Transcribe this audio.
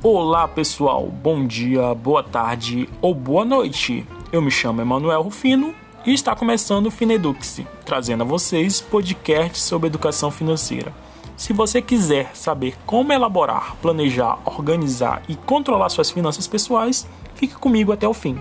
Olá pessoal, bom dia, boa tarde ou boa noite. Eu me chamo Emanuel Rufino e está começando o Fineduxe, trazendo a vocês podcasts sobre educação financeira. Se você quiser saber como elaborar, planejar, organizar e controlar suas finanças pessoais, fique comigo até o fim.